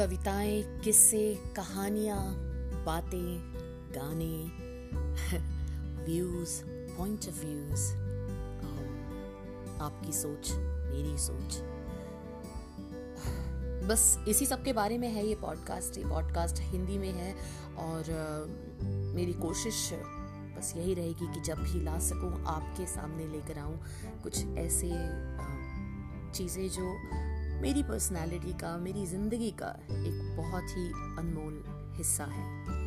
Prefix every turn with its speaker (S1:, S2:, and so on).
S1: कविताएँ किस्से कहानियाँ बातें गाने व्यूज़ पॉइंट ऑफ़ व्यूज़ आपकी सोच मेरी सोच। बस इसी सब के बारे में है ये पॉडकास्ट ये पॉडकास्ट हिंदी में है और uh, मेरी कोशिश बस यही रहेगी कि जब भी ला सकूँ आपके सामने लेकर आऊँ कुछ ऐसे चीज़ें जो मेरी पर्सनालिटी का मेरी ज़िंदगी का एक बहुत ही अनमोल हिस्सा है।